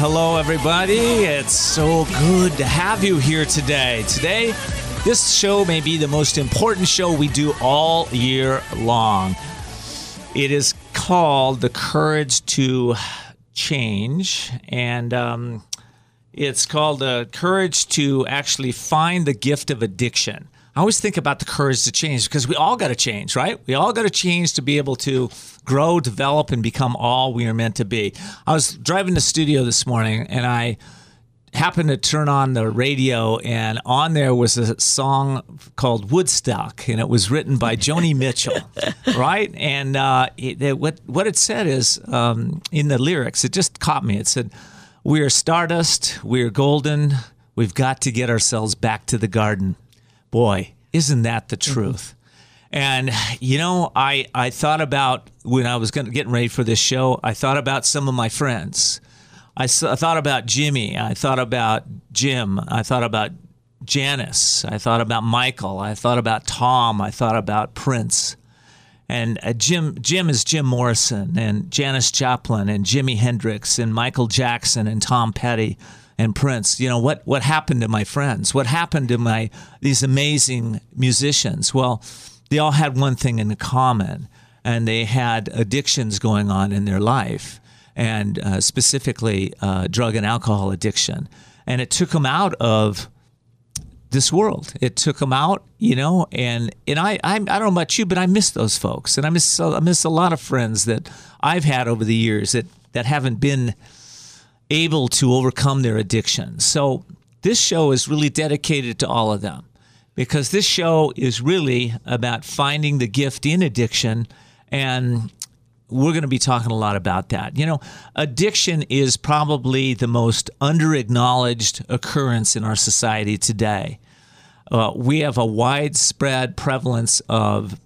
Hello, everybody. It's so good to have you here today. Today, this show may be the most important show we do all year long. It is called The Courage to Change, and um, it's called The Courage to actually find the gift of addiction. I always think about the courage to change because we all got to change, right? We all got to change to be able to grow, develop, and become all we are meant to be. I was driving the studio this morning and I happened to turn on the radio, and on there was a song called Woodstock, and it was written by Joni Mitchell, right? And uh, it, it, what, what it said is um, in the lyrics, it just caught me. It said, We are stardust, we are golden, we've got to get ourselves back to the garden. Boy, isn't that the truth? And you know, I I thought about when I was getting ready for this show. I thought about some of my friends. I thought about Jimmy. I thought about Jim. I thought about Janis. I thought about Michael. I thought about Tom. I thought about Prince. And uh, Jim Jim is Jim Morrison and Janis Joplin and Jimi Hendrix and Michael Jackson and Tom Petty and Prince. You know what what happened to my friends? What happened to my these amazing musicians? Well, they all had one thing in common, and they had addictions going on in their life, and uh, specifically uh, drug and alcohol addiction. And it took them out of this world. It took them out, you know, and and I I, I don't know about you, but I miss those folks, and I miss I miss a lot of friends that I've had over the years that that haven't been able to overcome their addiction. So this show is really dedicated to all of them because this show is really about finding the gift in addiction and we're going to be talking a lot about that. You know, addiction is probably the most under acknowledged occurrence in our society today. Uh, we have a widespread prevalence of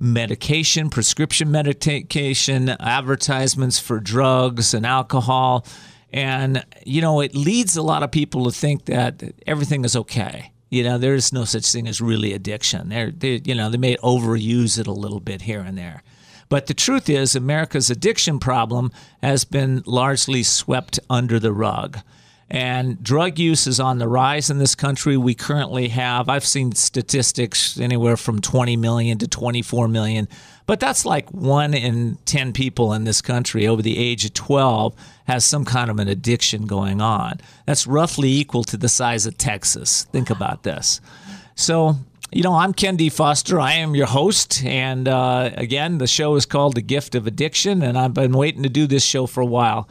medication, prescription medication, advertisements for drugs and alcohol. And, you know, it leads a lot of people to think that everything is okay. You know, there is no such thing as really addiction. They're, they, you know, they may overuse it a little bit here and there. But the truth is, America's addiction problem has been largely swept under the rug. And drug use is on the rise in this country. We currently have, I've seen statistics anywhere from 20 million to 24 million, but that's like one in 10 people in this country over the age of 12 has some kind of an addiction going on. That's roughly equal to the size of Texas. Think about this. So, you know, I'm Ken D. Foster. I am your host. And uh, again, the show is called The Gift of Addiction, and I've been waiting to do this show for a while.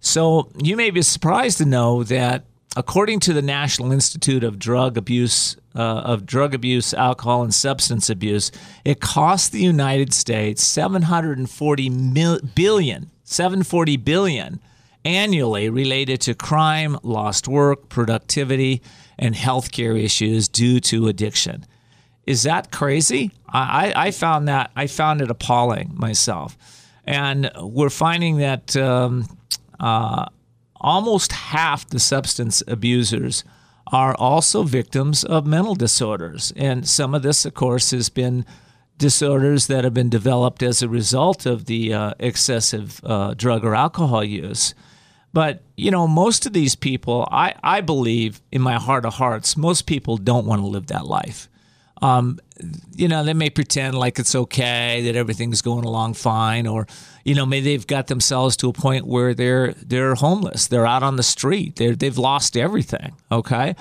So you may be surprised to know that according to the National Institute of Drug Abuse, uh, of Drug Abuse, Alcohol, and Substance Abuse, it costs the United States 740 mil- billion, 740 billion annually related to crime, lost work, productivity, and healthcare issues due to addiction. Is that crazy? I, I found that I found it appalling myself, and we're finding that. Um, uh, almost half the substance abusers are also victims of mental disorders. And some of this, of course, has been disorders that have been developed as a result of the uh, excessive uh, drug or alcohol use. But, you know, most of these people, I, I believe in my heart of hearts, most people don't want to live that life. Um, you know, they may pretend like it's okay that everything's going along fine, or you know, maybe they've got themselves to a point where they're they're homeless, they're out on the street, they they've lost everything. Okay,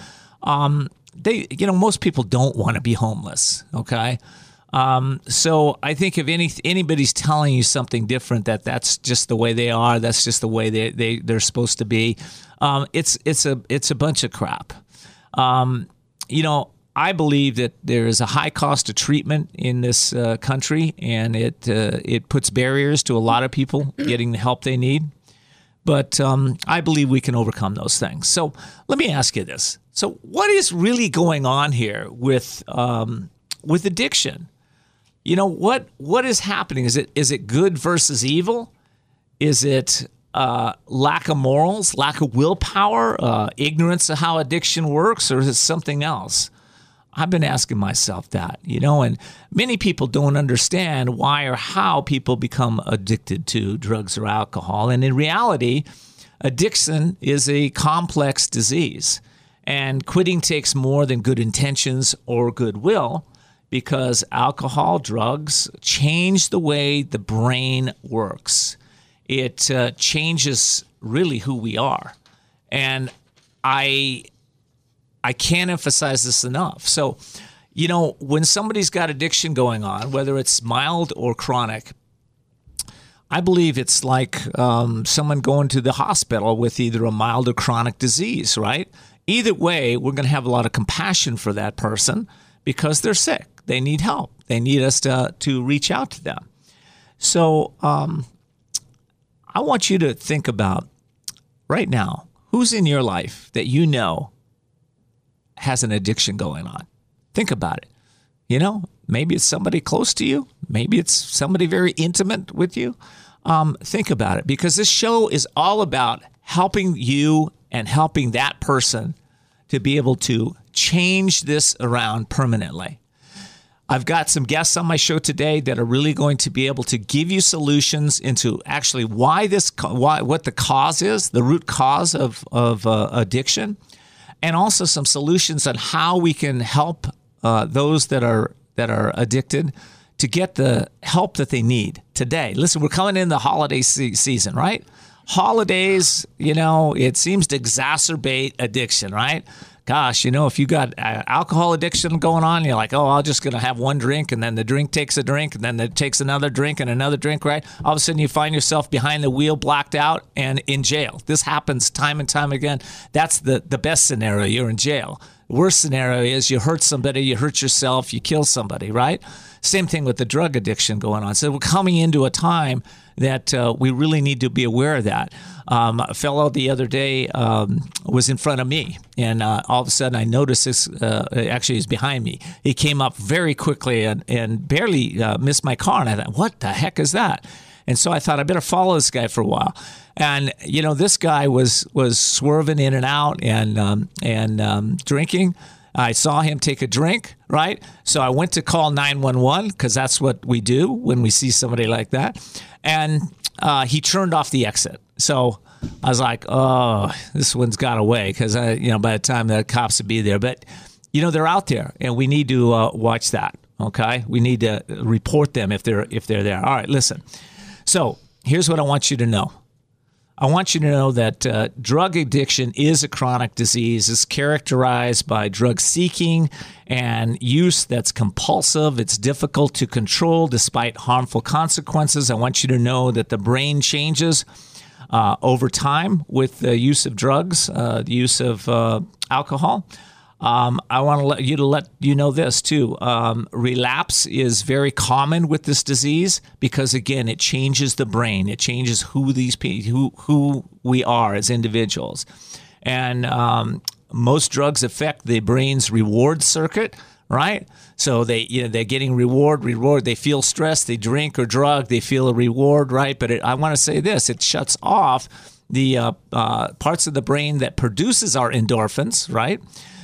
um, they you know most people don't want to be homeless. Okay, um, so I think if any anybody's telling you something different, that that's just the way they are, that's just the way they they they're supposed to be. Um, it's it's a it's a bunch of crap. Um, you know, I believe that there is a high cost of treatment in this uh, country, and it uh, it puts barriers to a lot of people getting the help they need. But um, I believe we can overcome those things. So let me ask you this: So, what is really going on here with um, with addiction? You know what what is happening? Is it is it good versus evil? Is it uh, lack of morals, lack of willpower, uh, ignorance of how addiction works, or is it something else? I've been asking myself that, you know, and many people don't understand why or how people become addicted to drugs or alcohol. And in reality, addiction is a complex disease, and quitting takes more than good intentions or goodwill because alcohol, drugs change the way the brain works. It uh, changes really who we are. And I I can't emphasize this enough. So, you know, when somebody's got addiction going on, whether it's mild or chronic, I believe it's like um, someone going to the hospital with either a mild or chronic disease, right? Either way, we're going to have a lot of compassion for that person because they're sick. They need help. They need us to, to reach out to them. So um, I want you to think about right now who's in your life that you know has an addiction going on. Think about it. You know, maybe it's somebody close to you, maybe it's somebody very intimate with you. Um, think about it because this show is all about helping you and helping that person to be able to change this around permanently. I've got some guests on my show today that are really going to be able to give you solutions into actually why this, why what the cause is, the root cause of of uh, addiction, and also some solutions on how we can help uh, those that are that are addicted to get the help that they need today. Listen, we're coming in the holiday se- season, right? Holidays, you know, it seems to exacerbate addiction, right? Gosh, you know, if you got uh, alcohol addiction going on, you're like, oh, I'm just going to have one drink, and then the drink takes a drink, and then it takes another drink and another drink, right? All of a sudden, you find yourself behind the wheel, blacked out, and in jail. This happens time and time again. That's the, the best scenario. You're in jail. Worst scenario is you hurt somebody, you hurt yourself, you kill somebody, right? Same thing with the drug addiction going on. So we're coming into a time that uh, we really need to be aware of that. Um, a fellow the other day um, was in front of me, and uh, all of a sudden I noticed this. Uh, actually, he's behind me. He came up very quickly and, and barely uh, missed my car, and I thought, "What the heck is that?" And so I thought I better follow this guy for a while. And you know, this guy was was swerving in and out and um, and um, drinking. I saw him take a drink, right? So I went to call 911 because that's what we do when we see somebody like that. And uh, he turned off the exit. So I was like, oh, this one's got away because, you know, by the time the cops would be there. But, you know, they're out there and we need to uh, watch that. Okay. We need to report them if they're, if they're there. All right. Listen. So here's what I want you to know. I want you to know that uh, drug addiction is a chronic disease. It's characterized by drug seeking and use that's compulsive. It's difficult to control despite harmful consequences. I want you to know that the brain changes uh, over time with the use of drugs, uh, the use of uh, alcohol. Um, I want to let you to let you know this too. Um, relapse is very common with this disease because again, it changes the brain. It changes who these who who we are as individuals, and um, most drugs affect the brain's reward circuit. Right, so they you know they're getting reward, reward. They feel stress, they drink or drug, they feel a reward. Right, but it, I want to say this: it shuts off the uh, uh, parts of the brain that produces our endorphins. Right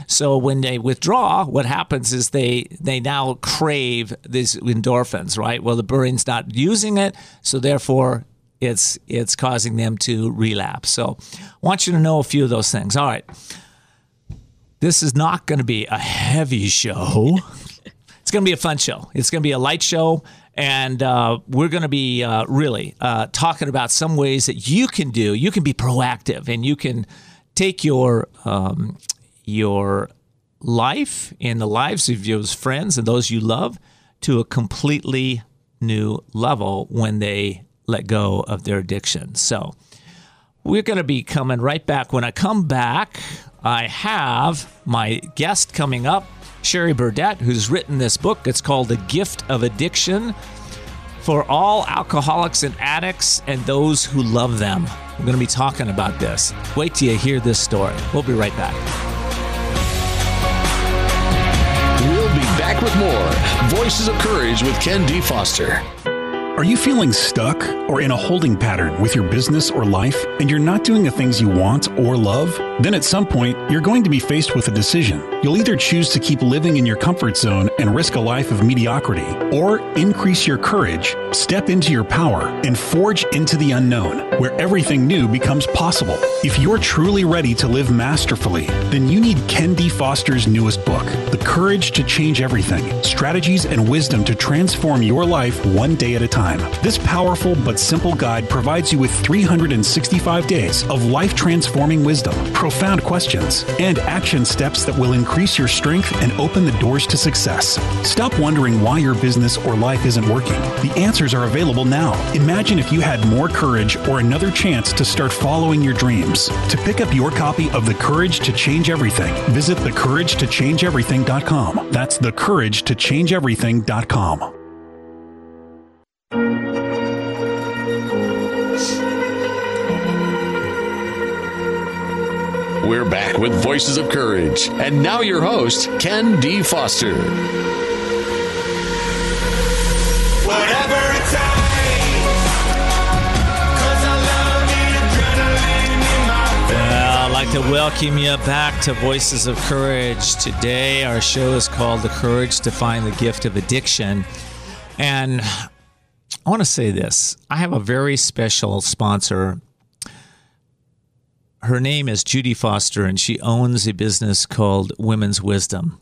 so when they withdraw, what happens is they they now crave these endorphins, right? Well, the brain's not using it, so therefore it's it's causing them to relapse. So I want you to know a few of those things. All right. This is not going to be a heavy show. it's going to be a fun show. It's going to be a light show. And uh, we're going to be uh, really uh, talking about some ways that you can do, you can be proactive and you can take your um, your life and the lives of your friends and those you love to a completely new level when they let go of their addiction. So, we're going to be coming right back. When I come back, I have my guest coming up. Sherry Burditt, who's written this book. It's called The Gift of Addiction for all alcoholics and addicts and those who love them. We're going to be talking about this. Wait till you hear this story. We'll be right back. With more Voices of Courage with Ken D. Foster. Are you feeling stuck or in a holding pattern with your business or life and you're not doing the things you want or love? Then at some point, you're going to be faced with a decision. You'll either choose to keep living in your comfort zone and risk a life of mediocrity, or increase your courage, step into your power, and forge into the unknown, where everything new becomes possible. If you're truly ready to live masterfully, then you need Ken D. Foster's newest book, The Courage to Change Everything Strategies and Wisdom to Transform Your Life One Day at a Time. This powerful but simple guide provides you with 365 days of life transforming wisdom, profound questions, and action steps that will increase your strength and open the doors to success. Stop wondering why your business or life isn't working. The answers are available now. Imagine if you had more courage or another chance to start following your dreams. To pick up your copy of The Courage to Change Everything, visit thecouragetochangeeverything.com. That's thecouragetochangeeverything.com. with Voices of Courage. And now your host, Ken D. Foster. Whatever it takes. 'Cause I love the in my Well, I'd like to welcome you back to Voices of Courage. Today, our show is called The Courage to Find the Gift of Addiction. And I want to say this I have a very special sponsor. Her name is Judy Foster, and she owns a business called Women's Wisdom.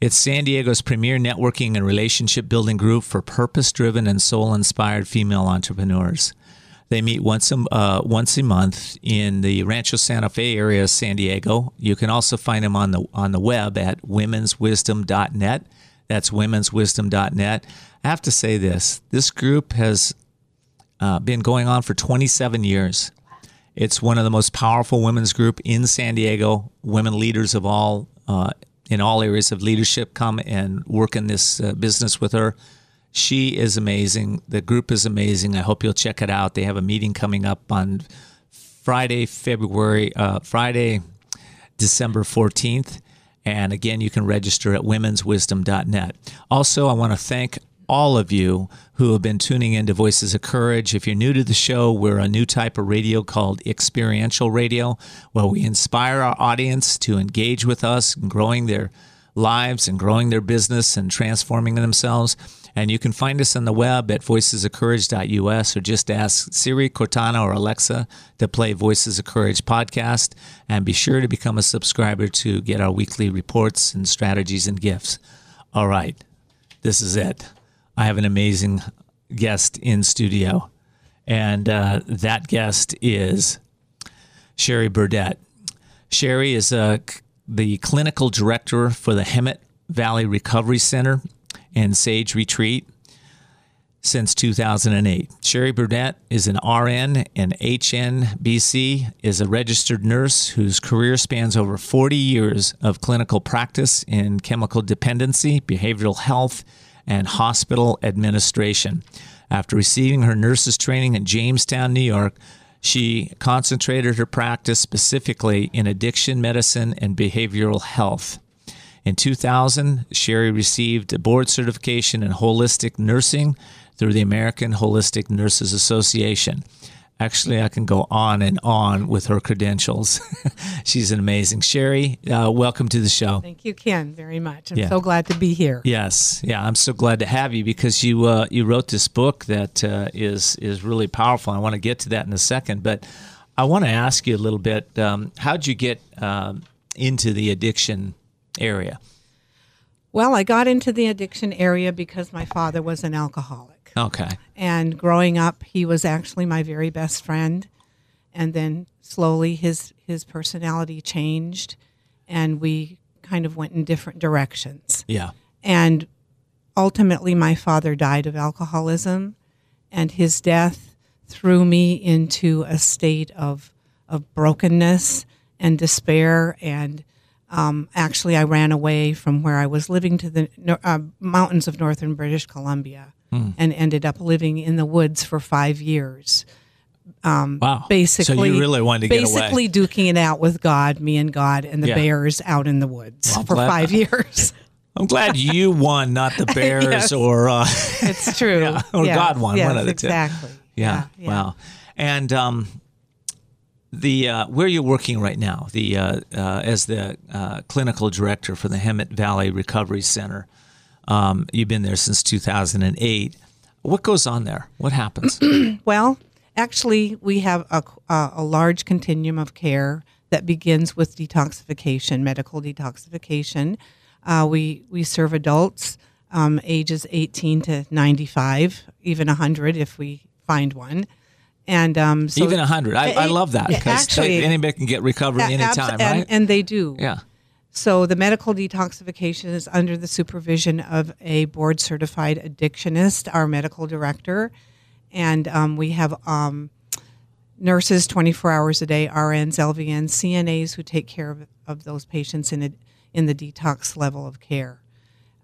It's San Diego's premier networking and relationship building group for purpose driven and soul inspired female entrepreneurs. They meet once a, uh, once a month in the Rancho Santa Fe area of San Diego. You can also find them on the on the web at womenswisdom.net. That's womenswisdom.net. I have to say this: this group has uh, been going on for 27 years. It's one of the most powerful women's group in San Diego. Women leaders of all uh, in all areas of leadership come and work in this uh, business with her. She is amazing. The group is amazing. I hope you'll check it out. They have a meeting coming up on Friday, February, uh, Friday, December 14th. And again, you can register at womenswisdom.net. Also, I want to thank all of you who have been tuning into Voices of Courage. If you're new to the show, we're a new type of radio called experiential radio, where we inspire our audience to engage with us in growing their lives and growing their business and transforming themselves. And you can find us on the web at voicesofcourage.us or just ask Siri, Cortana, or Alexa to play Voices of Courage podcast. And be sure to become a subscriber to get our weekly reports and strategies and gifts. All right, this is it. I have an amazing guest in studio, and uh, that guest is Sherry Burditt. Sherry is uh, the clinical director for the Hemet Valley Recovery Center and Sage Retreat since 2008. Sherry Burditt is an RN and HNBC, is a registered nurse whose career spans over 40 years of clinical practice in chemical dependency, behavioral health, and hospital administration. After receiving her nurse's training in Jamestown, New York, she concentrated her practice specifically in addiction medicine and behavioral health. In 2000, Sherry received a board certification in holistic nursing through the American Holistic Nurses Association. Actually, I can go on and on with her credentials. She's an amazing. Sherry, uh, welcome to the show. Thank you, Ken, very much. I'm Yeah. so glad to be here. Yes, yeah, I'm so glad to have you because you uh, you wrote this book that uh, is is really powerful. I want to get to that in a second, but I want to ask you a little bit. Um, how'd you get um, into the addiction area? Well, I got into the addiction area because my father was an alcoholic. Okay, And growing up, he was actually my very best friend. And then slowly his, his personality changed and we kind of went in different directions. yeah, And ultimately, my father died of alcoholism, and his death threw me into a state of, of brokenness and despair. And Um, actually, I ran away from where I was living to the uh, mountains of northern British Columbia and ended up living in the woods for five years. Wow. Basically, so you really wanted to get away. basically duking it out with God, me and God, and the Yeah. bears out in the woods Well, for glad- five years. I'm glad you won, not the Bears Yes. or uh, It's true. Yeah, or Yes, God won, yes, one of the two. Exactly. yeah, wow. And um, the uh, where you're working right now, the uh, uh, as the uh, clinical director for the Hemet Valley Recovery Center. Um, you've been there since 2008. What goes on there? What happens? Well, actually, we have a, a, large continuum of care that begins with detoxification, medical detoxification. Uh, we we serve adults um, ages 18 to 95, even 100 if we find one. And um, so Even 100. I, I love that because anybody can get recovery a- abs- anytime, and, right? and they do. yeah. So the medical detoxification is under the supervision of a board certified addictionist, our medical director, and um, we have um, nurses 24 hours a day, RNs, LVNs, CNAs who take care of, of those patients in a, in the detox level of care.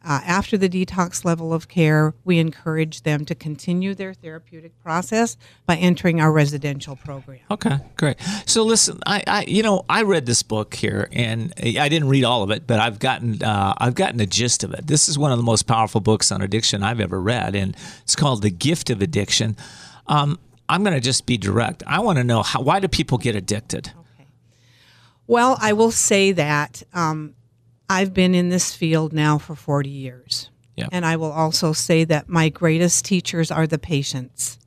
Uh, after the detox level of care, we encourage them to continue their therapeutic process by entering our residential program. Okay, great. So listen, I, I, you know, I read this book here, and I didn't read all of it, but I've gotten, uh, I've gotten the gist of it. This is one of the most powerful books on addiction I've ever read, and it's called "The Gift of Addiction." Um, I'm going to just be direct. I want to know how, why do people get addicted? Well, I will say that um, I've been in this field now for 40 years. Yeah. And I will also say that my greatest teachers are the patients.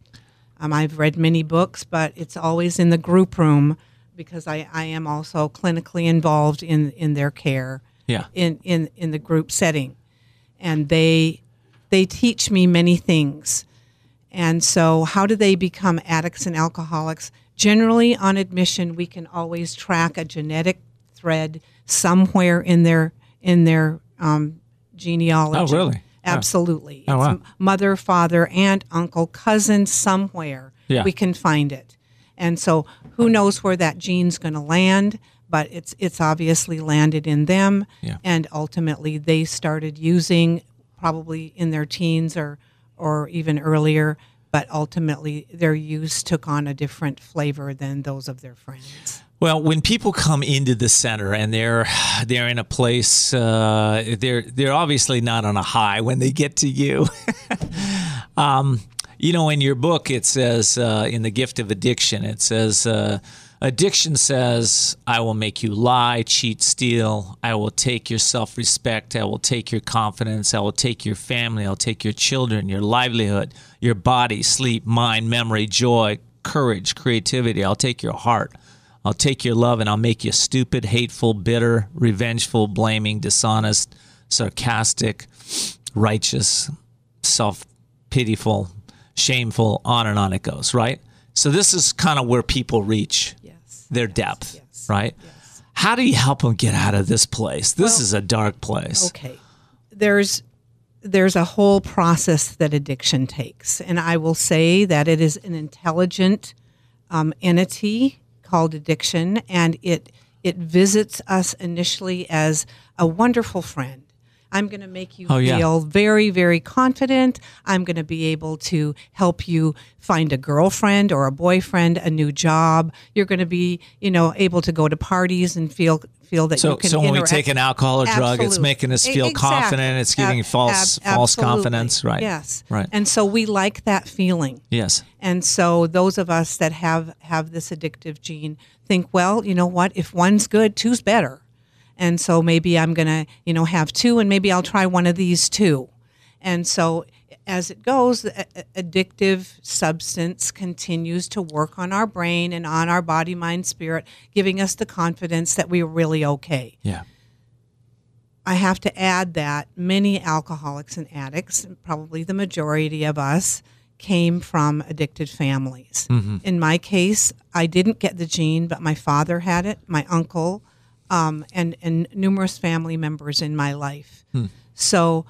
Um, I've read many books, but it's always in the group room because I, I am also clinically involved in, in their care Yeah. in, in, in the group setting. And they, they teach me many things. And so, how do they become addicts and alcoholics? Generally, on admission, we can always track a genetic thread somewhere in their in their um, genealogy. Oh, really? Absolutely. Oh, wow. Mother, father, aunt, uncle, cousin, somewhere Yeah. we can find it. And so, who knows where that gene's going to land? But it's it's obviously landed in them, Yeah. and ultimately they started using probably in their teens or or even earlier. But ultimately, their use took on a different flavor than those of their friends. Well, when people come into the center and they're they're in a place, uh, they're they're obviously not on a high when they get to you. um, you know, in your book, it says uh, in the gift of addiction, it says. Uh, Addiction says, I will make you lie, cheat, steal. I will take your self respect. I will take your confidence. I will take your family. I'll take your children, your livelihood, your body, sleep, mind, memory, joy, courage, creativity. I'll take your heart. I'll take your love and I'll make you stupid, hateful, bitter, revengeful, blaming, dishonest, sarcastic, righteous, self pitiful, shameful, on and on it goes, right? So, this is kind of where people reach Yes. their depth, yes, right? How do you help them get out of this place? This is a dark place. Okay. There's there's a whole process that addiction takes, and I will say that it is an intelligent um, entity called addiction, and it it visits us initially as a wonderful friend. I'm going to make you Oh, yeah. feel very, very confident. I'm going to be able to help you find a girlfriend or a boyfriend, a new job. You're going to be, you know, able to go to parties and feel feel that So, you can. so when we take an alcohol or drug, it's making us feel exactly. confident. It's giving Ab- false ab- false confidence, right? Yes. Right. And so we like that feeling. yes. And so those of us that have have this addictive gene think, well, you know what? If one's good, two's better. And so maybe I'm to, you know, have two and maybe I'll try one of these too. And so as it goes, the a- a- addictive substance continues to work on our brain and on our body, mind, spirit, giving us the confidence that we're really okay. Yeah. I have to add that many alcoholics and addicts, probably the majority of us, came from addicted families. Mm-hmm. In my case, I didn't get the gene, but my father had it, my uncle, um, and and numerous family members in my life. So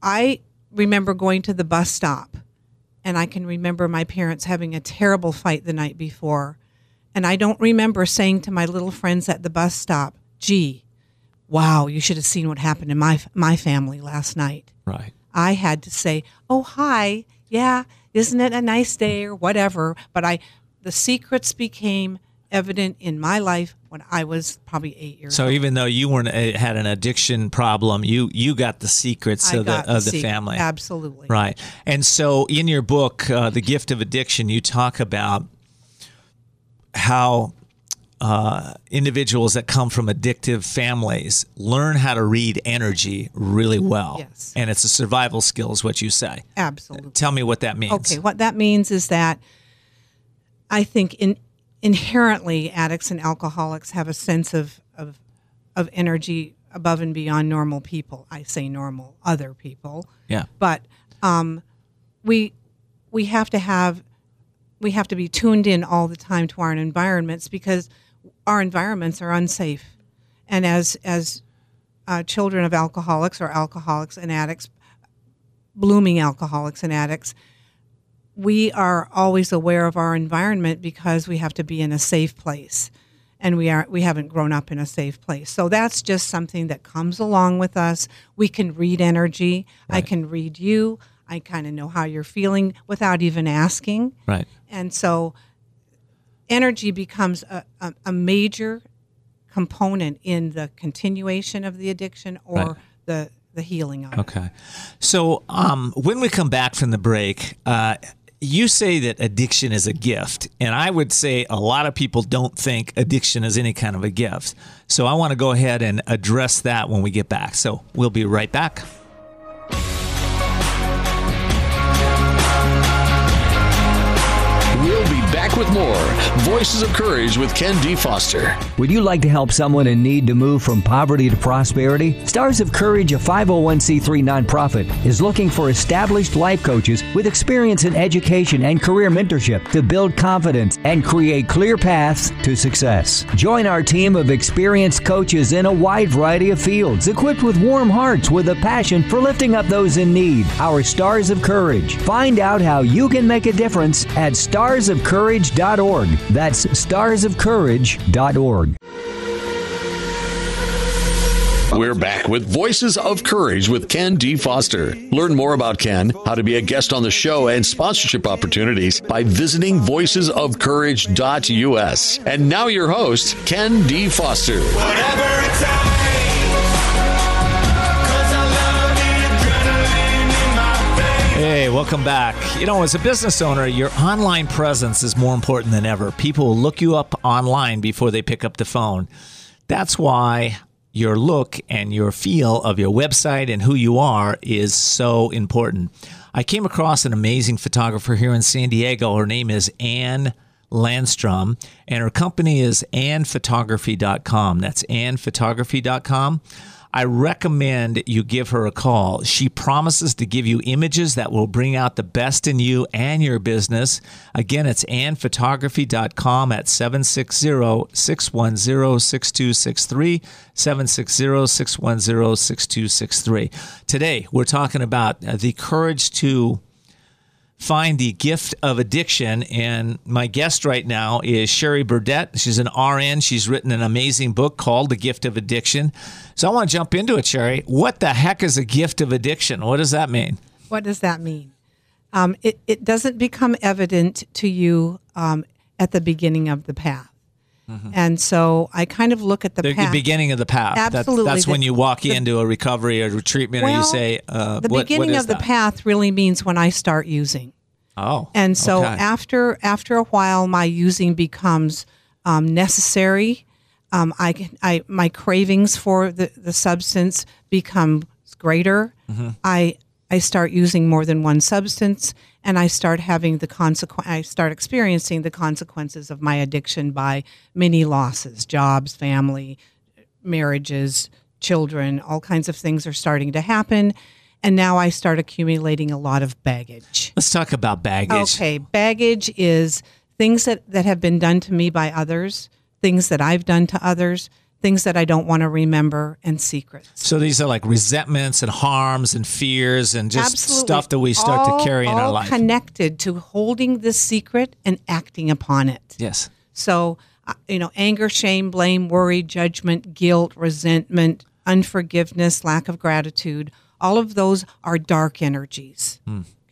I remember going to the bus stop, and I can remember my parents having a terrible fight the night before. And I don't remember saying to my little friends at the bus stop, gee, wow, you should have seen what happened in my my family last night. Right. I had to say, "Oh, hi. Yeah, isn't it a nice day or whatever?" But I the secrets became evident in my life when I was probably 8 years So old. even though you weren't uh, had an addiction problem, you you got the secrets I of the of the secret- family. Absolutely. Right. And so in your book, uh, The Gift of Addiction, you talk about how uh, individuals that come from addictive families learn how to read energy really well. Yes. And it's a survival skill, is what you say. Absolutely. Tell me what that means. Okay, what that means is that I think in, inherently addicts and alcoholics have a sense of, of of energy above and beyond normal people. I say normal, other people. Yeah. But um, we we have to have we have to be tuned in all the time to our environments because our environments are unsafe. And as as uh, children of alcoholics or alcoholics and addicts, blooming alcoholics and addicts, we are always aware of our environment because we have to be in a safe place. And we are we haven't grown up in a safe place. So that's just something that comes along with us. We can read energy. I can read you. I kind of know how you're feeling without even asking. Right. and so energy becomes a, a, a major component in the continuation of the addiction or Right. the the healing of it. Okay. So um, when we come back from the break, uh, you say that addiction is a gift. And I would say a lot of people don't think addiction is any kind of a gift. So I want to go ahead and address that when we get back. So we'll be right back. Back with more Voices of Courage with Ken D. Foster. Would you like to help someone in need to move from poverty to prosperity? Stars of Courage, a 501c3 nonprofit, is looking for established life coaches with experience in education and career mentorship to build confidence and create clear paths to success. Join our team of experienced coaches in a wide variety of fields, equipped with warm hearts with a passion for lifting up those in need. Our Stars of Courage. Find out how you can make a difference at starsofcourage.org. That's starsofcourage.org. We're back with Voices of Courage with Ken D. Foster. Learn more about Ken, how to be a guest on the show, and sponsorship opportunities by visiting voicesofcourage.us. And now your host, Ken D. Foster. Hey, welcome back. You know, as a business owner, your online presence is more important than ever. People will look you up online before they pick up the phone. That's why your look and your feel of your website and who you are is so important. I came across an amazing photographer here in San Diego. Her name is Anne Landstrom, and her company is annphotography.com. That's annphotography.com. I recommend you give her a call. She promises to give you images that will bring out the best in you and your business. Again, it's annphotography.com at 760-610-6263, 760-610-6263. Today, we're talking about uh, the courage to find the gift of addiction. And my guest right now is Sherry Burditt. She's an RN. She's written an amazing book called The Gift of Addiction. So I want to jump into it, Sherry. What the heck is a gift of addiction? What does that mean? What does that mean? Um, it, it doesn't become evident to you um, at the beginning of the path. And so I kind of look at the, The, beginning of the path. That's- Absolutely. That's, when The- you walk the- into a recovery or treatment, or you say, uh, the what- beginning of the path really means when I start using. Oh, And so okay. after after a while, my using becomes um, necessary. Um, I, can- I my cravings for the, the substance become greater. Mm-hmm. I I start using more than one substance, and I start having the consequence. I start experiencing the consequences of my addiction by many losses, jobs, family, marriages, children. All kinds of things are starting to happen, and now I start accumulating a lot of baggage. Let's talk about baggage. Okay, baggage is things that, that have been done to me by others, things that I've done to others, things that I don't want to remember, and secrets. So these are like resentments and harms and fears and just Absolutely. stuff that we start All- to carry in our all life. connected to holding this secret and acting upon it. yes. So uh, you know, anger, shame, blame, worry, judgment, guilt, resentment, unforgiveness, lack of gratitude. All of those are dark energies.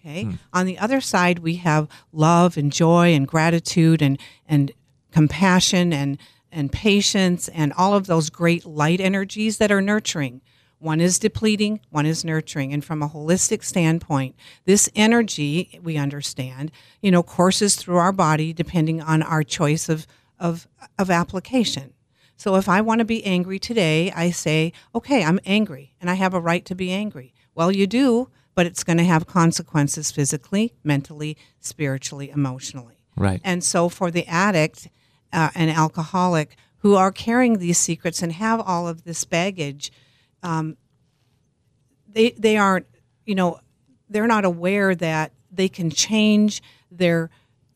Okay. On the other side, we have love and joy and gratitude and and compassion and and patience and all of those great light energies that are nurturing. One is depleting, one is nurturing. And from a holistic standpoint, this energy, we understand, you know, courses through our body depending on our choice of, of, of application. So if I want to be angry today, I say, okay, I'm angry and I have a right to be angry. Well, you do, but it's going to have consequences physically, mentally, spiritually, emotionally. Right. And so for the addict uh, and alcoholic who are carrying these secrets and have all of this baggage, um, they they aren't, you know, they're not aware that they can change their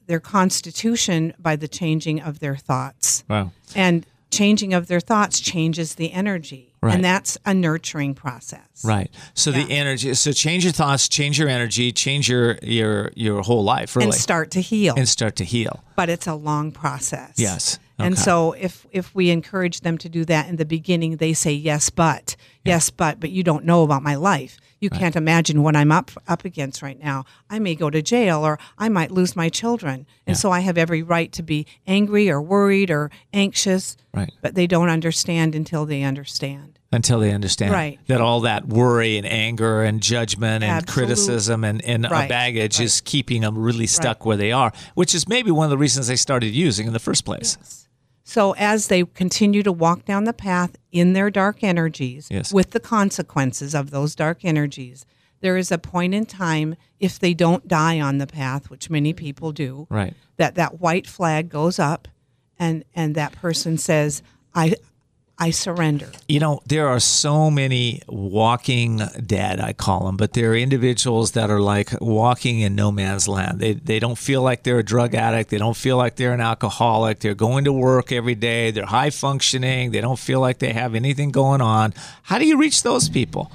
their constitution by the changing of their thoughts. Wow. And changing of their thoughts changes the energy. Right. And that's a nurturing process. Right. So the energy. So change your thoughts, change your energy, change your your your whole life, really, And start to heal. and start to heal. but it's a long process. Yes. And so if if we encourage them to do that in the beginning, they say yes, but yes, but but you don't know about my life. You can't imagine what I'm up up against right now. I may go to jail or I might lose my children. And so I have every right to be angry or worried or anxious. Right. But they don't understand until they understand. Until they understand Right. that all that worry and anger and judgment and Absolute- criticism and, and Right. baggage is keeping them really stuck where they are, which is maybe one of the reasons they started using in the first place. So as they continue to walk down the path in their dark energies Yes. with the consequences of those dark energies, there is a point in time if they don't die on the path, which many people do, Right. that that white flag goes up and and that person says, "I I surrender." You know, there are so many walking dead, I call them, but there are individuals that are like walking in no man's land. They, they don't feel like they're a drug addict. They don't feel like they're an alcoholic. They're going to work every day. They're high functioning. They don't feel like they have anything going on. How do you reach those people?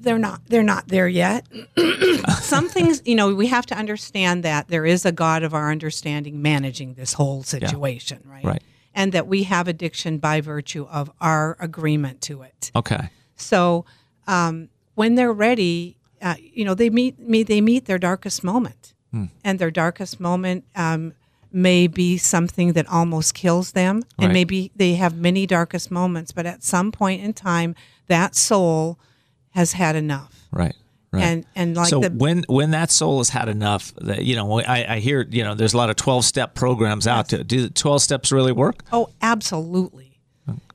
they're not they're not there yet. Some things, you know, we have to understand that there is a God of our understanding managing this whole situation, right? Right. And that we have addiction by virtue of our agreement to it. Okay. So um, when they're ready, uh, you know, they meet me. They meet their darkest moment, Hmm. and their darkest moment um, may be something that almost kills them, Right. and maybe they have many darkest moments. But at some point in time, that soul has had enough, Right. Right. and and like so the when when that soul has had enough, that you know, I, I hear you know, there's a lot of twelve step programs out. To, do twelve steps really work? Oh, absolutely.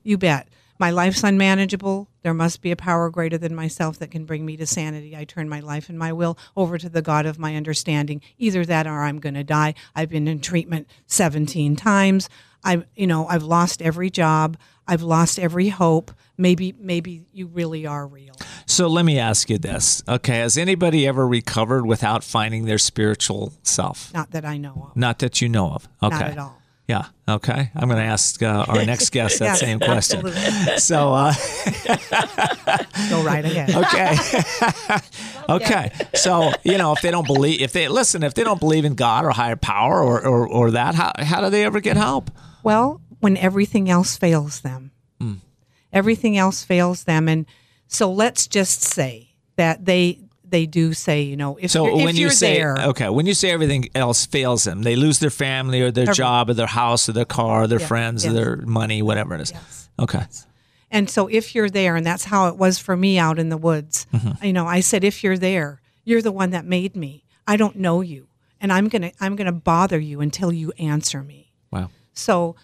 You bet. My life's unmanageable. There must be a power greater than myself that can bring me to sanity. I turn my life and my will over to the God of my understanding. Either that or I'm going to die. I've been in treatment 17 times. I've, you know, I've lost every job. I've lost every hope. Maybe, maybe you really are real. So let me ask you this. Okay, has anybody ever recovered without finding their spiritual self? Not that I know of. Not that you know of. Okay. Not at all. Yeah. Okay. I'm going to ask uh, our next guest that Yes, same question. absolutely. So, uh, Go right ahead. okay. okay. So, you know, if they don't believe, if they listen, if they don't believe in God or higher power or, or, or that, how, how do they ever get help? Well, when everything else fails them. Hmm. Everything else fails them. And so let's just say that they they do say, you know, if So you're, if when you say there, okay, when you say everything else fails them, they lose their family or their job or their house or their car or their friends or their money, whatever it is. Yes. Okay. and so if you're there, and that's how it was for me out in the woods, Mm-hmm. you know, I said, if you're there, you're the one that made me. I don't know you, and I'm gonna I'm gonna bother you until you answer me. Wow. So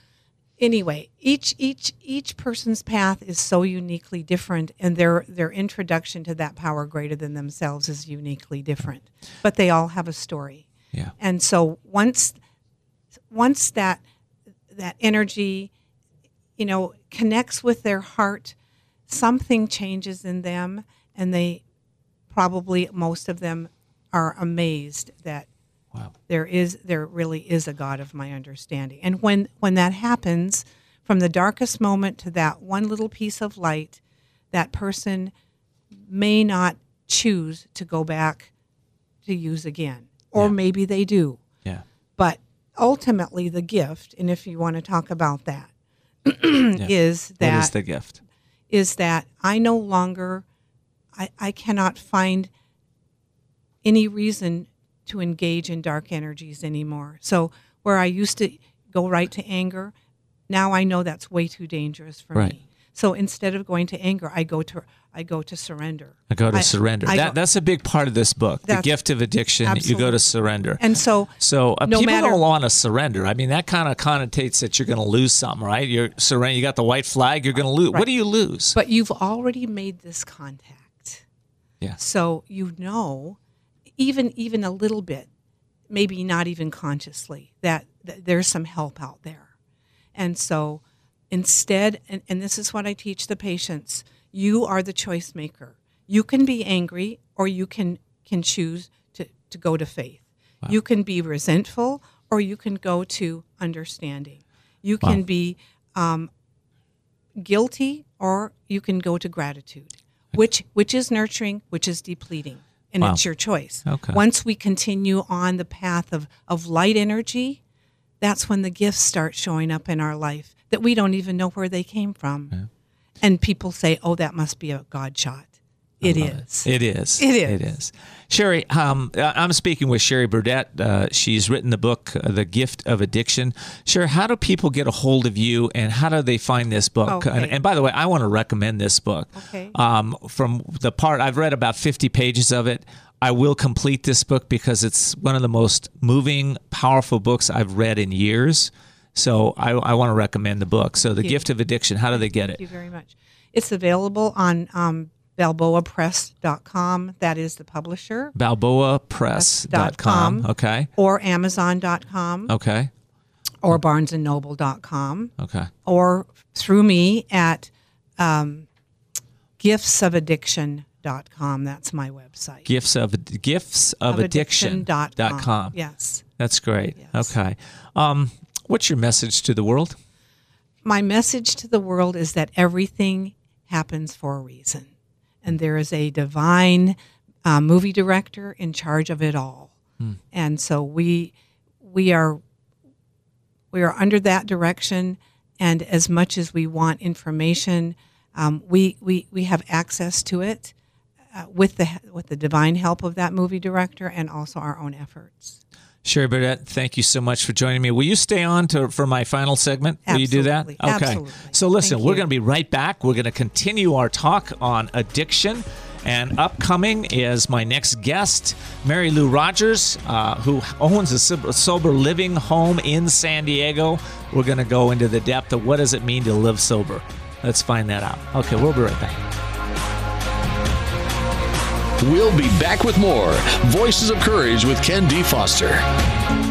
anyway, each each each person's path is so uniquely different and their their introduction to that power greater than themselves is uniquely different. But they all have a story. Yeah. And so once once that that energy you know connects with their heart, something changes in them and they probably most of them are amazed that Wow. there is there really is a god of my understanding and when when that happens from the darkest moment to that one little piece of light that person may not choose to go back to use again or Yeah. maybe they do Yeah. but ultimately the gift, and if you want to talk about that, is that what is the gift? is that I no longer, I, I cannot find any reason to engage in dark energies anymore. So where I used to go right to anger, now I know that's way too dangerous for Right. me. So instead of going to anger, I go to I go to surrender. I go to I- surrender. I that, go- that's a big part of this book. The gift of addiction. You go to surrender. And so So uh, no people matter- don't want to surrender. I mean, that kind of connotates that you're going to lose something, right? You're surrender. You got the white flag. You're going to lose. What do you lose? But you've already made this contact. Yeah. So you know, even even a little bit, maybe not even consciously, that, that there's some help out there. And so instead, and, and this is what I teach the patients, you are the choice maker. You can be angry or you can can choose to, to go to faith. You can be resentful or you can go to understanding. You can be um, guilty or you can go to gratitude which which is nurturing which is depleting and Wow. it's your choice Okay. once we continue on the path of of light energy that's when the gifts start showing up in our life that we don't even know where they came from and people say oh that must be a god shot it is It is. It is. It is. Sherry, um, I'm speaking with Sherry Burditt. Uh, she's written the book, uh, The Gift of Addiction. Sherry, how do people get a hold of you and how do they find this book? Okay. And, and by the way, I want to recommend this book. Okay. Um, from the part, I've read about 50 pages of it. I will complete this book because it's one of the most moving, powerful books I've read in years. So I, I want to recommend the book. So, The you. Gift of Addiction, how do they get it? Thank you very much. It's available on um, balboapress.com. That is the publisher. BalboaPress.com. com. Okay. Or Amazon.com. Okay. Or BarnesandNoble.com. Okay. Or through me at um, giftsof.addiction.com. That's my website. Gifts of gifts of, addiction dot com. Yes. That's great. Yes. Okay. Um, what's your message to the world? my message to the world is that everything happens for a reason, and there is a divine uh, movie director in charge of it all. And so we we are we are under that direction, and as much as we want information, um, we, we we have access to it uh, with the with the divine help of that movie director, and also our own efforts. Sherry Burditt, thank you so much for joining me. Will you stay on to for my final segment? Will you do that? Okay. Absolutely. So listen, Thank we're going to be right back. We're going to continue our talk on addiction. And upcoming is my next guest, Mary Lou Rogers, uh, who owns a sober living home in San Diego. We're going to go into the depth of what does it mean to live sober. Let's find that out. Okay, we'll be right back. We'll be back with more Voices of Courage with Ken D. Foster.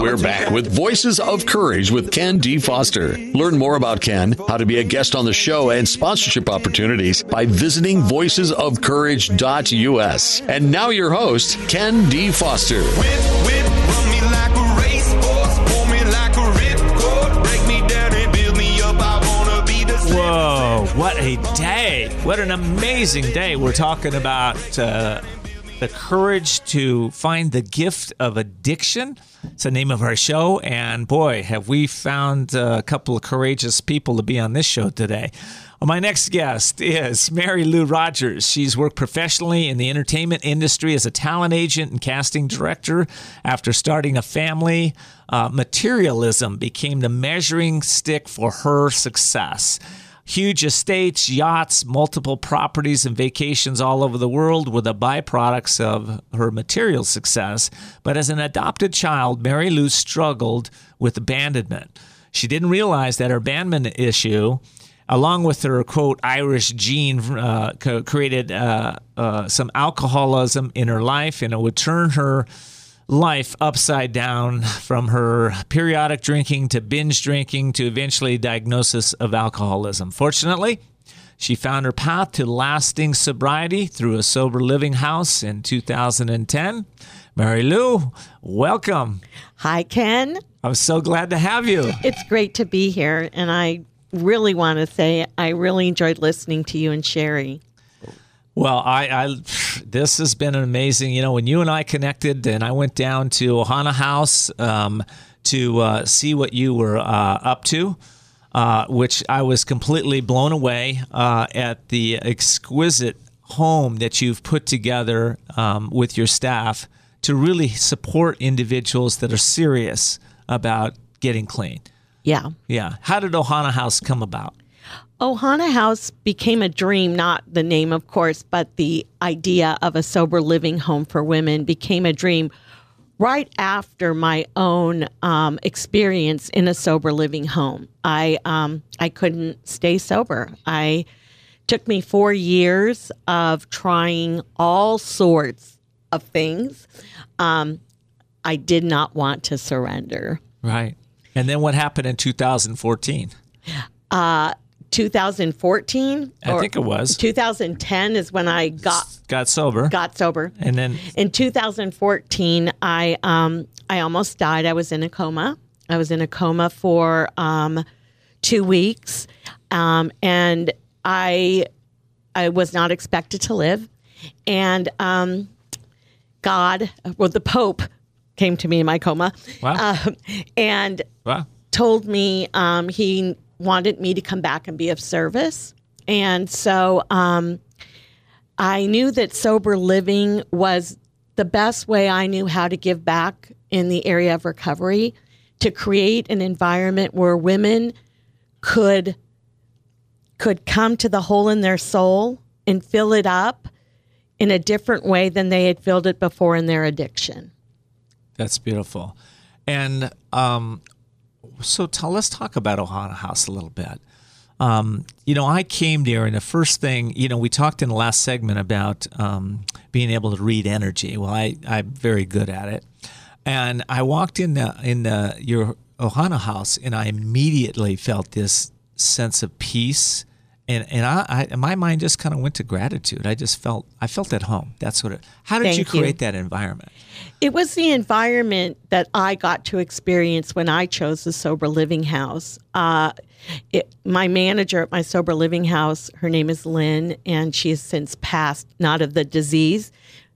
We're back with Voices of Courage with Ken D. Foster. Learn more about Ken, how to be a guest on the show, and sponsorship opportunities by visiting voicesofcourage.us. And now your host, Ken D. Foster. Whip, whip, run me like a racehorse, pull me like a ripcord, break me down and build me up. I wanna be the Whoa, what a day. What an amazing day. We're talking about uh, the courage to find the gift of addiction. It's the name of our show. And boy, have we found a couple of courageous people to be on this show today. My next guest is Mary Lou Rogers. She's worked professionally in the entertainment industry as a talent agent and casting director. After starting a family, uh, materialism became the measuring stick for her success. Huge estates, yachts, multiple properties, and vacations all over the world were the byproducts of her material success. But as an adopted child, Mary Lou struggled with abandonment. She didn't realize that her abandonment issue along with her quote Irish gene, uh, created uh, uh, some alcoholism in her life, and it would turn her life upside down from her periodic drinking to binge drinking to eventually diagnosis of alcoholism. Fortunately. She found her path to lasting sobriety through a sober living house in 2010. Mary Lou, welcome. Hi, Ken. I'm so glad to have you. It's great to be here. And I really want to say I really enjoyed listening to you and Sherry. Well, I, I, this has been an amazing. You know, when you and I connected, and I went down to Ohana House um, to uh, see what you were uh, up to, uh, which I was completely blown away uh, at the exquisite home that you've put together um, with your staff to really support individuals that are serious about getting clean. Yeah. Yeah. How did Ohana House come about? Ohana House became a dream, not the name, of course, but the idea of a sober living home for women became a dream right after my own um, experience in a sober living home. I um, I couldn't stay sober. I took me four years of trying all sorts of things. Um, I did not want to surrender. Right. And then what happened in 2014? 2014 I think it was. 2010 is when I got Got sober. got sober. and then In 2014, I um I almost died. I was in a coma. I was in a coma for um two weeks, um, and I I was not expected to live, and um, God, well, the Pope came to me in my coma, Wow. um, and wow. told me um, he wanted me to come back and be of service. And so um, I knew that sober living was the best way I knew how to give back in the area of recovery to create an environment where women could could come to the hole in their soul and fill it up in a different way than they had filled it before in their addiction. That's beautiful. And um, so tell, let's talk about Ohana House a little bit. Um, you know, I came there, and the first thing, you know, we talked in the last segment about um, being able to read energy. Well, I, I'm very good at it. And I walked in the, in the, your Ohana House, and I immediately felt this sense of peace. And, and I, I, my mind just kind of went to gratitude. I just felt, I felt at home. That's what it, how did Thank you you. create that environment? It was the environment that I got to experience when I chose the sober living house. Uh, it, my manager at my sober living house, her name is Lynn, and she has since passed, not of the disease.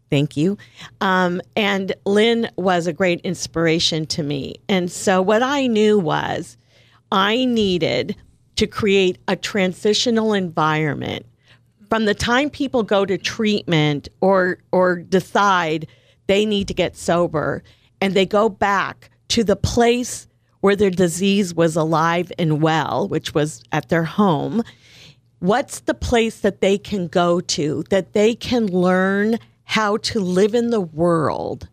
Thank you. Um, and Lynn was a great inspiration to me. And so what I knew was I needed to create a transitional environment. From the time people go to treatment or or decide they need to get sober and they go back to the place where their disease was alive and well which was at their home what's the place that they can go to that they can learn how to live in the world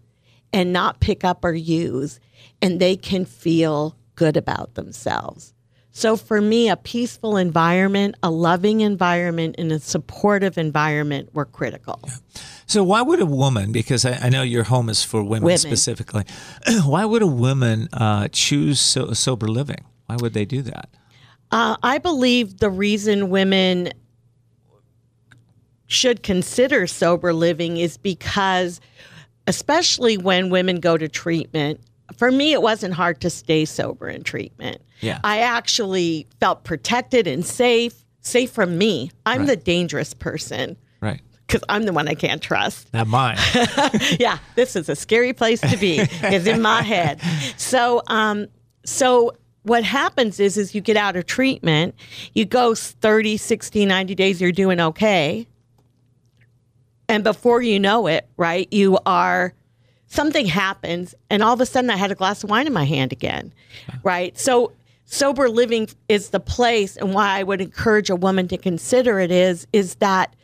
and not pick up or use and they can feel good about themselves so for me, a peaceful environment, a loving environment, and a supportive environment were critical. So why would a woman, because I, I know your home is for women, Women. specifically, why would a woman uh, choose so, sober living? Why would they do that? Uh, I believe the reason women should consider sober living is because, especially when women go to treatment, for me, it wasn't hard to stay sober in treatment. Yeah. I actually felt protected and safe, safe from me. I'm Right. the dangerous person Right. because I'm the one I can't trust. Not mine. yeah, this is a scary place to be. is in my head. So, um, so what happens is is you get out of treatment, you go 30, 60, 90 days you're doing okay. And before you know it, right, you are something happens and all of a sudden I had a glass of wine in my hand again. Right? So sober living is the place and why I would encourage a woman to consider it is is that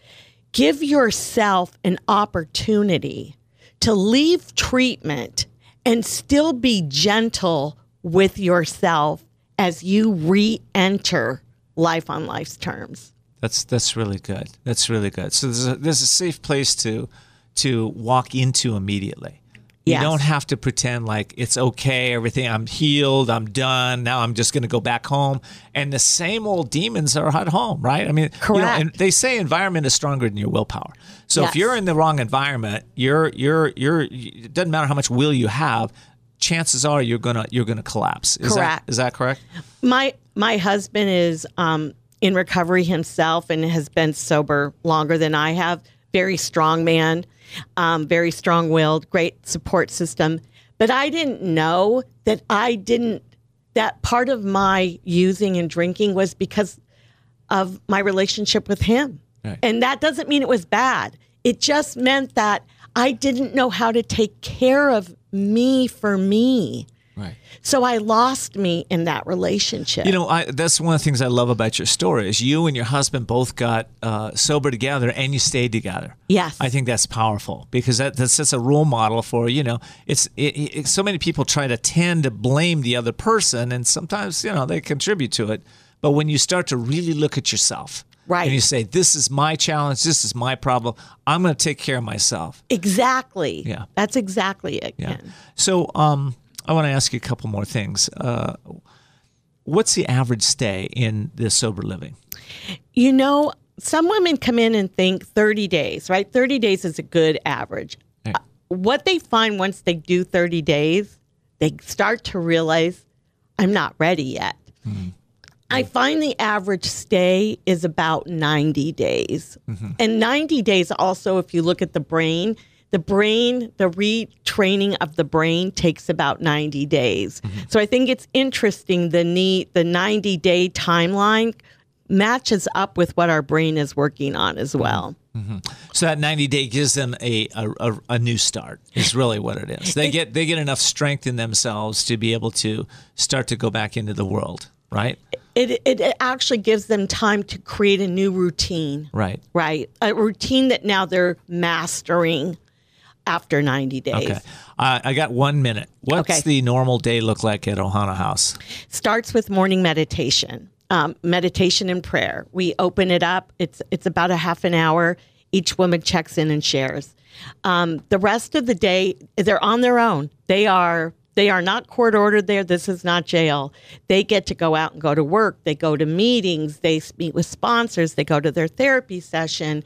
give yourself an opportunity to leave treatment and still be gentle with yourself as you re-enter life on life's terms. That's that's really good. That's really good. So there's a, there's a safe place to to walk into immediately. You Yes. don't have to pretend like it's okay, everything. I'm healed. I'm done. Now I'm just going to go back home. And the same old demons are at home, right? I mean, you know, Correct. and they say environment is stronger than your willpower. So if you're in the wrong environment, you're you're you're. It doesn't matter how much will you have. Chances are you're gonna you're gonna collapse. Is Correct. That, is that correct? my my husband is um, in recovery himself and has been sober longer than I have. Very strong man, um, very strong willed, great support system. But I didn't know that I didn't. That part of my using and drinking was because of my relationship with him. Right. And that doesn't mean it was bad. It just meant that I didn't know how to take care of me for me. Right. So I lost me in that relationship. You know, I, that's one of the things I love about your story is you and your husband both got uh, sober together and you stayed together. Yes. I think that's powerful because that, that's just a role model for you know. It's it, it, so many people try to tend to blame the other person, and sometimes you know they contribute to it. But when you start to really look at yourself, Right. and you say, "This is my challenge. This is my problem. I'm going to take care of myself." Exactly. Yeah. That's exactly it, Yeah. So, um, I want to ask you a couple more things. Uh, what's the average stay in this sober living? You know, some women come in and think 30 days, right? 30 days is a good average. Right. Uh, What they find once they do 30 days, they start to realize, I'm not ready yet. I find the average stay is about 90 days. And 90 days also, if you look at the brain, the brain, the retraining of the brain takes about 90 days. Mm-hmm. So I think it's interesting the need, the 90 day timeline matches up with what our brain is working on as mm-hmm. well. Mm-hmm. So that 90 day gives them a, a, a, a new start. Is really what it is. They get they get enough strength in themselves to be able to start to go back into the world, right? It, it, it actually gives them time to create a new routine, Right. right? A routine that now they're mastering after 90 days. Okay. Uh, I got one minute. What's Okay. the normal day look like at Ohana House? starts with morning meditation, um, meditation and prayer. We open it up. It's it's about a half an hour. Each woman checks in and shares. Um, the rest of the day, they're on their own. They are they are not court ordered there. This is not jail. They get to go out and go to work. They go to meetings. They meet with sponsors. They go to their therapy session.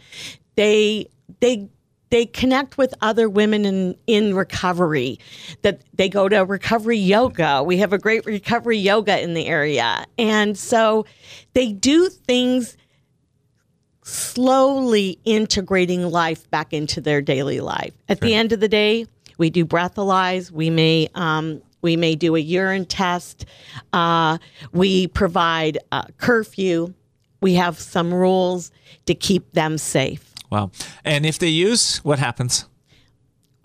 They they they connect with other women in, in recovery that they go to recovery yoga. We have a great recovery yoga in the area. And so they do things slowly integrating life back into their daily life. At the end of the day we do breathalyze. We may um, we may do a urine test. Uh, we provide curfew. We have some rules to keep them safe Wow. And if they use, what happens?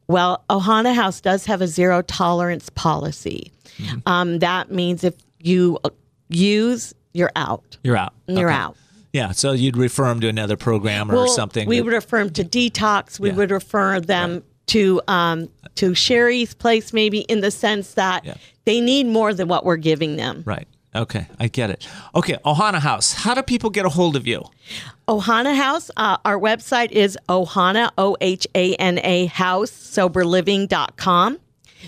Well, Ohana House does have a zero tolerance policy. Um, that means if you use, you're out. You're out. You're Okay. out. Yeah. So you'd refer them to another program or Well, something. We that- would refer them to detox. We Yeah. would refer them to um, to Sherry's place, maybe in the sense that Yeah. they need more than what we're giving them. Right. Okay. I get it. Okay. Ohana House. How do people get a hold of you? Ohana House, uh, our website is Ohana, O H A N A House, soberliving.com.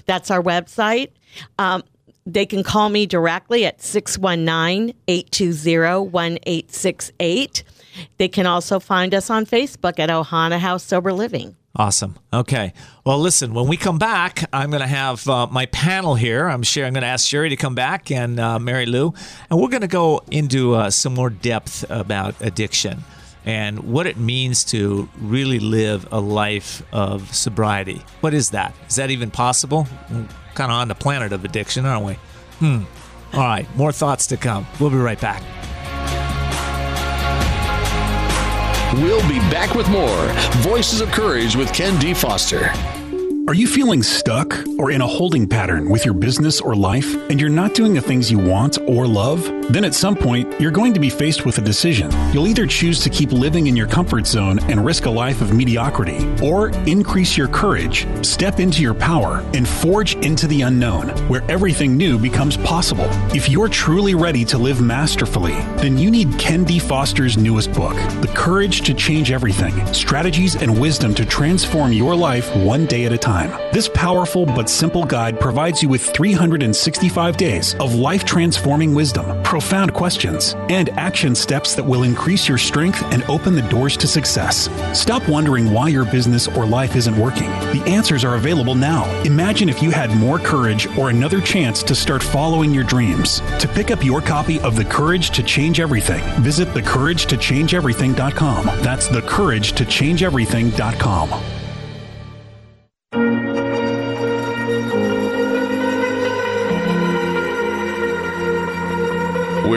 That's our website. Um, they can call me directly at 619 820 1868. They can also find us on Facebook at Ohana House Sober Living. Awesome. Okay. Well, listen, when we come back, I'm going to have uh, my panel here. I'm sure I'm going to ask Sherry to come back and uh, Mary Lou, and we're going to go into uh, some more depth about addiction and what it means to really live a life of sobriety. What is that? Is that even possible? We're kind of on the planet of addiction, aren't we? Hmm. All right, more thoughts to come. We'll be right back. We'll be back with more Voices of Courage with Ken D. Foster. Are you feeling stuck or in a holding pattern with your business or life and you're not doing the things you want or love? Then at some point, you're going to be faced with a decision. You'll either choose to keep living in your comfort zone and risk a life of mediocrity, or increase your courage, step into your power, and forge into the unknown, where everything new becomes possible. If you're truly ready to live masterfully, then you need Ken D. Foster's newest book, The Courage to Change Everything Strategies and Wisdom to Transform Your Life One Day at a Time. This powerful but simple guide provides you with 365 days of life transforming wisdom, profound questions, and action steps that will increase your strength and open the doors to success. Stop wondering why your business or life isn't working. The answers are available now. Imagine if you had more courage or another chance to start following your dreams. To pick up your copy of The Courage to Change Everything, visit thecouragetochangeeverything.com. That's thecouragetochangeeverything.com.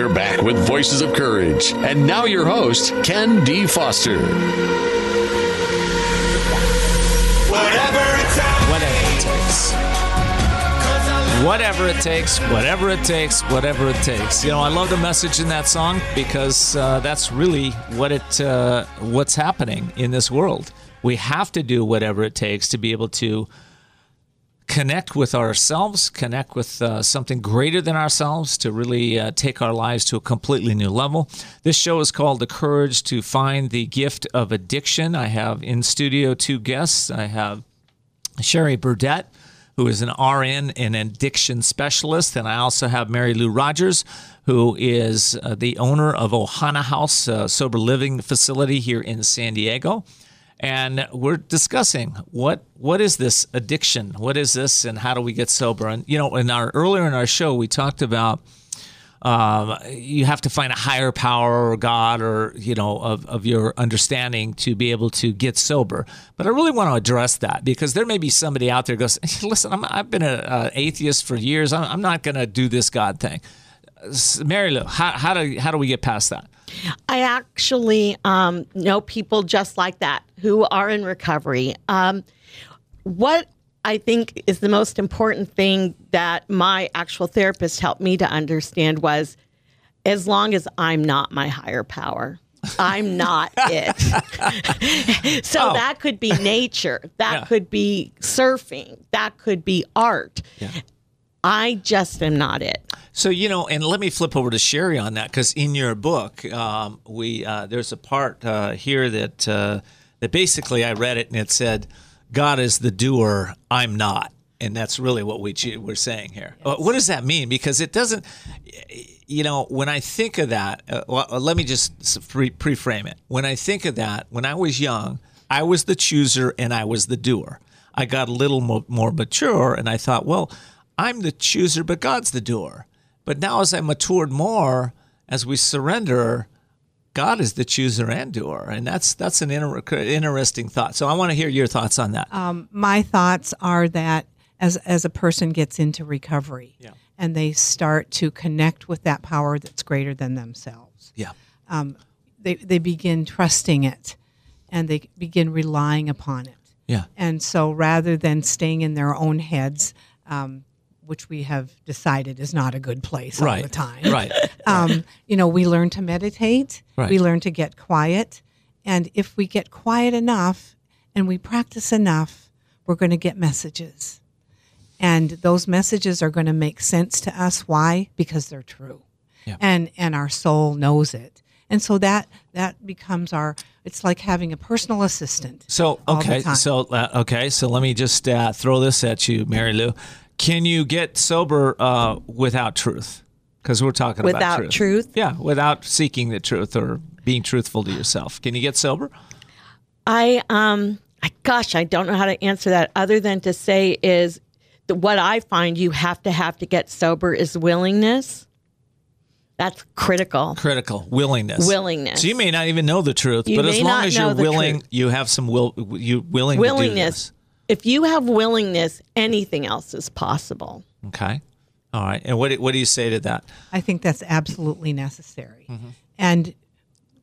We're back with Voices of Courage. And now your host, Ken D. Foster. Whatever it takes. Whatever it takes. Whatever it takes, whatever it takes, whatever it takes. You know, I love the message in that song because uh, that's really what it uh, what's happening in this world. We have to do whatever it takes to be able to connect with ourselves, connect with uh, something greater than ourselves to really uh, take our lives to a completely new level. This show is called The Courage to Find the Gift of Addiction. I have in studio two guests. I have Sherry Burditt, who is an RN and addiction specialist. And I also have Mary Lou Rogers, who is uh, the owner of Ohana House, a sober living facility here in San Diego. And we're discussing what what is this addiction? What is this, and how do we get sober? And you know, in our earlier in our show, we talked about um, you have to find a higher power or God or you know of, of your understanding to be able to get sober. But I really want to address that because there may be somebody out there goes, listen, I'm, I've been an atheist for years. I'm, I'm not going to do this God thing. Mary Lou, how, how do how do we get past that? I actually um, know people just like that who are in recovery. Um, what I think is the most important thing that my actual therapist helped me to understand was as long as I'm not my higher power. I'm not it. so Oh. that could be nature. That Yeah. could be surfing. That could be art. I just am not it. So you know, and let me flip over to Sherry on that because in your book, um, we uh, there's a part uh, here that uh, that basically I read it and it said, "God is the doer, I'm not," and that's really what we we're saying here. Uh, what does that mean? Because it doesn't, you know, when I think of that, uh, well, uh, let me just pre- pre-frame it. When I think of that, when I was young, I was the chooser and I was the doer. I got a little mo- more mature and I thought, well, I'm the chooser, but God's the doer. But now, as I matured more, as we surrender, God is the chooser and doer, and that's that's an inter- interesting thought. So I want to hear your thoughts on that. my thoughts are that as as a person gets into recovery Yeah. and they start to connect with that power that's greater than themselves yeah, they they begin trusting it and they begin relying upon it yeah, and so rather than staying in their own heads um, which we have decided is not a good place all the time right, um, you know, we learn to meditate. Right. We learn to get quiet. And if we get quiet enough and we practice enough, we're going to get messages. And those messages are going to make sense to us. Why? Because they're true. Yeah. And and our soul knows it. And so that that becomes our it's like having a personal assistant. So okay, so uh, okay, so let me just uh, throw this at you, Mary Lou. Can you get sober uh, without truth? Because we're talking about Without truth. truth? Yeah, without seeking the truth or being truthful to yourself. Can you get sober? I um I, gosh, I don't know how to answer that other than to say is that what I find you have to have to get sober is willingness. That's critical. Critical willingness. Willingness. So you may not even know the truth, You but as long as you're willing, you have some will. You willing Willingness. To If you have willingness, anything else is possible. Okay. All right. And what do, what do you say to that? I think that's absolutely necessary. And,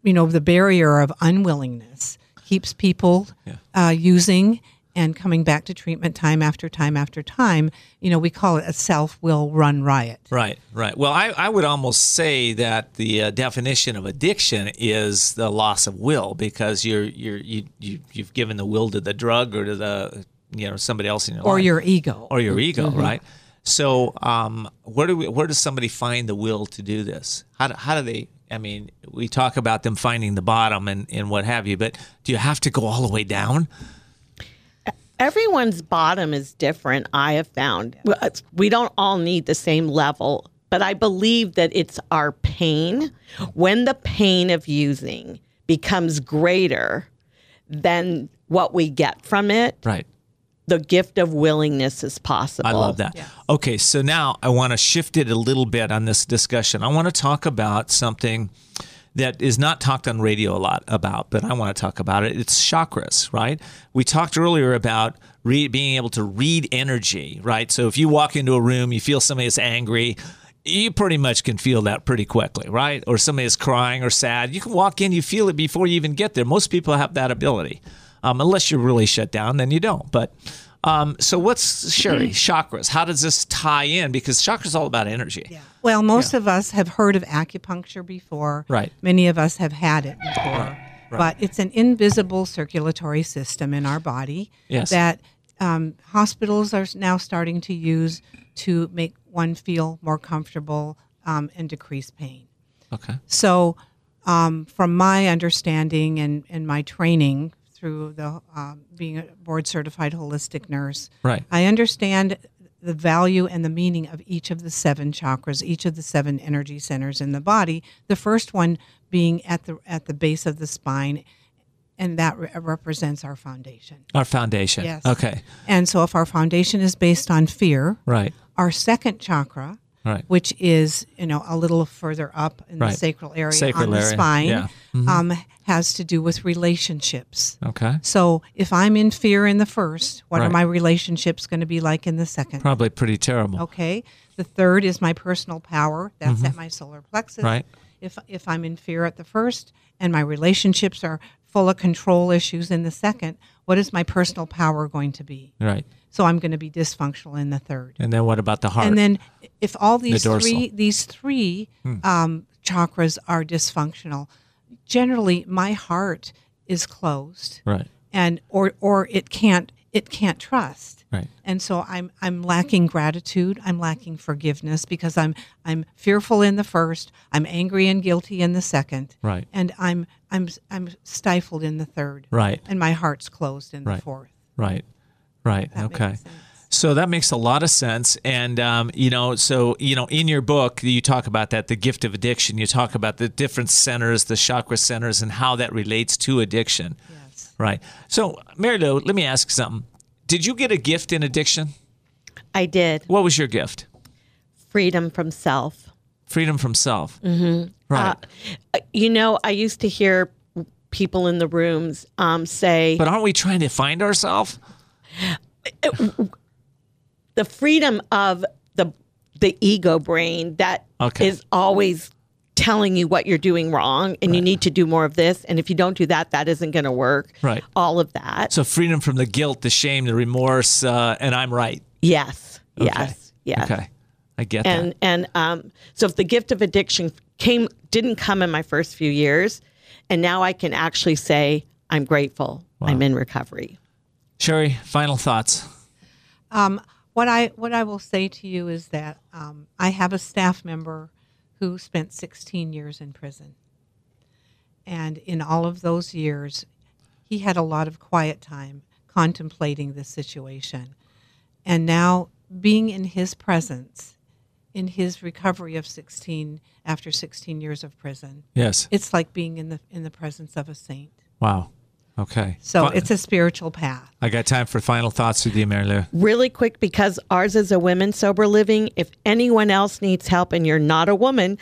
you know, the barrier of unwillingness keeps people uh, using and coming back to treatment time after time after time. You know, we call it a self will run riot. Right, right. Well, I, I would almost say that the uh, definition of addiction is the loss of will because you're you're you, you you've given the will to the drug or to the you know somebody else in your Or life. your ego. or your ego, right? So, um, where do we, where does somebody find the will to do this? How do, how do they? I mean, we talk about them finding the bottom and, and what have you, but do you have to go all the way down? Everyone's bottom is different, I have found. We don't all need the same level, but I believe that it's our pain. When the pain of using becomes greater than what we get from it, Right. The gift of willingness is possible. I love that. Okay, so now I want to shift it a little bit on this discussion. I want to talk about something that is not talked on radio a lot about, but I want to talk about it. It's chakras, right? We talked earlier about re- being able to read energy, right? So if you walk into a room, you feel somebody is angry, you pretty much can feel that pretty quickly, right? Or somebody is crying or sad. You can walk in, you feel it before you even get there. Most people have that ability. Um, unless you're really shut down, then you don't. But um, so what's Sherry chakras? How does this tie in? Because chakras all about energy. Well, most of us have heard of acupuncture before. Right. Many of us have had it before. Right. But it's an invisible circulatory system in our body Yes. that um, hospitals are now starting to use to make one feel more comfortable um, and decrease pain. Okay. So, um, from my understanding and, and my training through the um, being a board certified holistic nurse, Right. I understand the value and the meaning of each of the seven chakras, each of the seven energy centers in the body. The first one being at the at the base of the spine, and that re- represents our foundation. Our foundation. Yes. Okay. And so, if our foundation is based on fear, Right. our second chakra, Right. which is you know a little further up in Right. the sacral area Sacral on the area, spine, yeah. Mm-hmm. um, has to do with relationships. Okay. So if I'm in fear in the first, what Right. are my relationships going to be like in the second? Probably pretty terrible. Okay. The third is my personal power. That's at my solar plexus. Mm-hmm. Right. If if I'm in fear at the first and my relationships are full of control issues in the second, what is my personal power going to be? Right. So I'm going to be dysfunctional in the third. And then what about the heart? And then if all these dorsal. three these three um, chakras are dysfunctional, generally my heart is closed right. and or or it can't it can't trust Right. and so i'm i'm lacking gratitude i'm lacking forgiveness because i'm i'm fearful in the first i'm angry and guilty in the second Right. and i'm i'm i'm stifled in the third Right. and my heart's closed in the fourth Right. Right. That okay. So that makes a lot of sense. And, um, you know, so, you know, in your book, you talk about that, the gift of addiction. You talk about the different centers, the chakra centers, and how that relates to addiction. yes Right. So, Mary Lou, let me ask something. Did you get a gift in addiction? I did. What was your gift? Freedom from self. Freedom from self. Mm-hmm. Right. Uh, You know, I used to hear people in the rooms um, say but aren't we trying to find ourselves? The freedom of the the ego brain that is Okay. always telling you what you're doing wrong and you need to do more of this and if you don't do that that isn't going to work Right. all of that So, freedom from the guilt, the shame, the remorse, uh, and I'm right. yes Okay. yes yes Okay. I get and that. and um, so if the gift of addiction came didn't come in my first few years and now i can actually say i'm grateful i'm in recovery Sherry, final thoughts. Um, what I what I will say to you is that um, I have a staff member who spent 16 years in prison, and in all of those years, he had a lot of quiet time contemplating the situation, and now being in his presence, in his recovery of 16 after 16 years of prison, Yes. it's like being in the in the presence of a saint. Wow. Okay. So Fi- it's a spiritual path. I got time for final thoughts with you, Mary Lou. really quick because ours is a women sober living if anyone else needs help and you're not a woman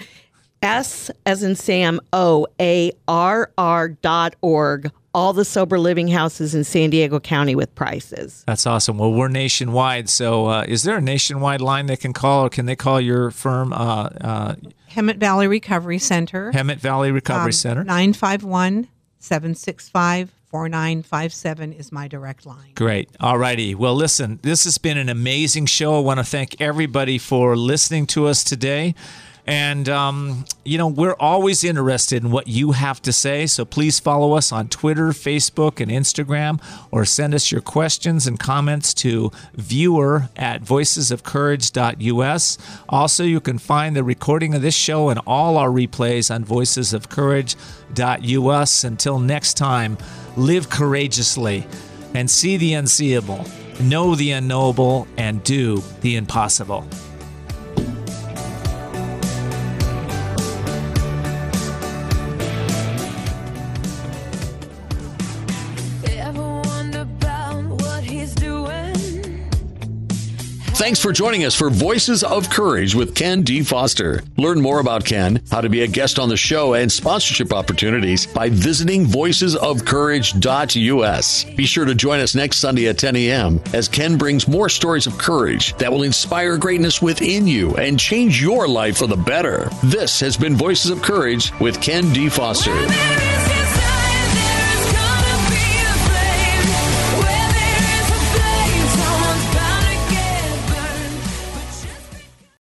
S as in Sam, O A R R dot org. All the sober living houses in San Diego County with prices. That's awesome. Well, we're nationwide. So, uh, is there a nationwide line they can call, or can they call your firm, uh, uh, Hemet Valley Recovery Center. Hemet Valley Recovery Center? 951 765 4957 is my direct line. Great. All righty. Well, listen, this has been an amazing show. I want to thank everybody for listening to us today. And, um, you know, we're always interested in what you have to say. So please follow us on Twitter, Facebook, and Instagram, or send us your questions and comments to viewer at voicesofcourage.us. Also, you can find the recording of this show and all our replays on voicesofcourage.us. Until next time, live courageously and see the unseeable, know the unknowable, and do the impossible. Thanks for joining us for Voices of Courage with Ken D. Foster. Learn more about Ken, how to be a guest on the show, and sponsorship opportunities by visiting voicesofcourage.us. Be sure to join us next Sunday at 10 a.m. as Ken brings more stories of courage that will inspire greatness within you and change your life for the better. This has been Voices of Courage with Ken D. Foster.